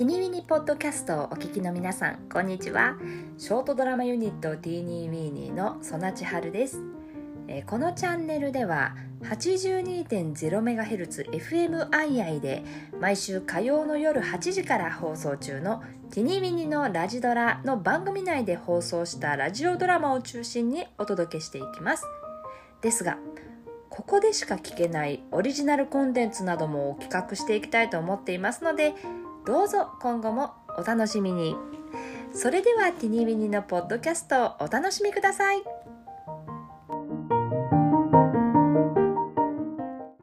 ティニウィニポッドキャストをお聞きの皆さんこんにちは。ショートドラマユニットティニーウィーニーのソナチハルです。えこのチャンネルでは 82.0MHz FMII で毎週火曜の夜8時から放送中のティニウィニのラジドラの番組内で放送したラジオドラマを中心にお届けしていきます。ですがここでしか聞けないオリジナルコンテンツなども企画していきたいと思っていますのでどうぞ今後もお楽しみに。それではティニビニのポッドキャストをお楽しみください。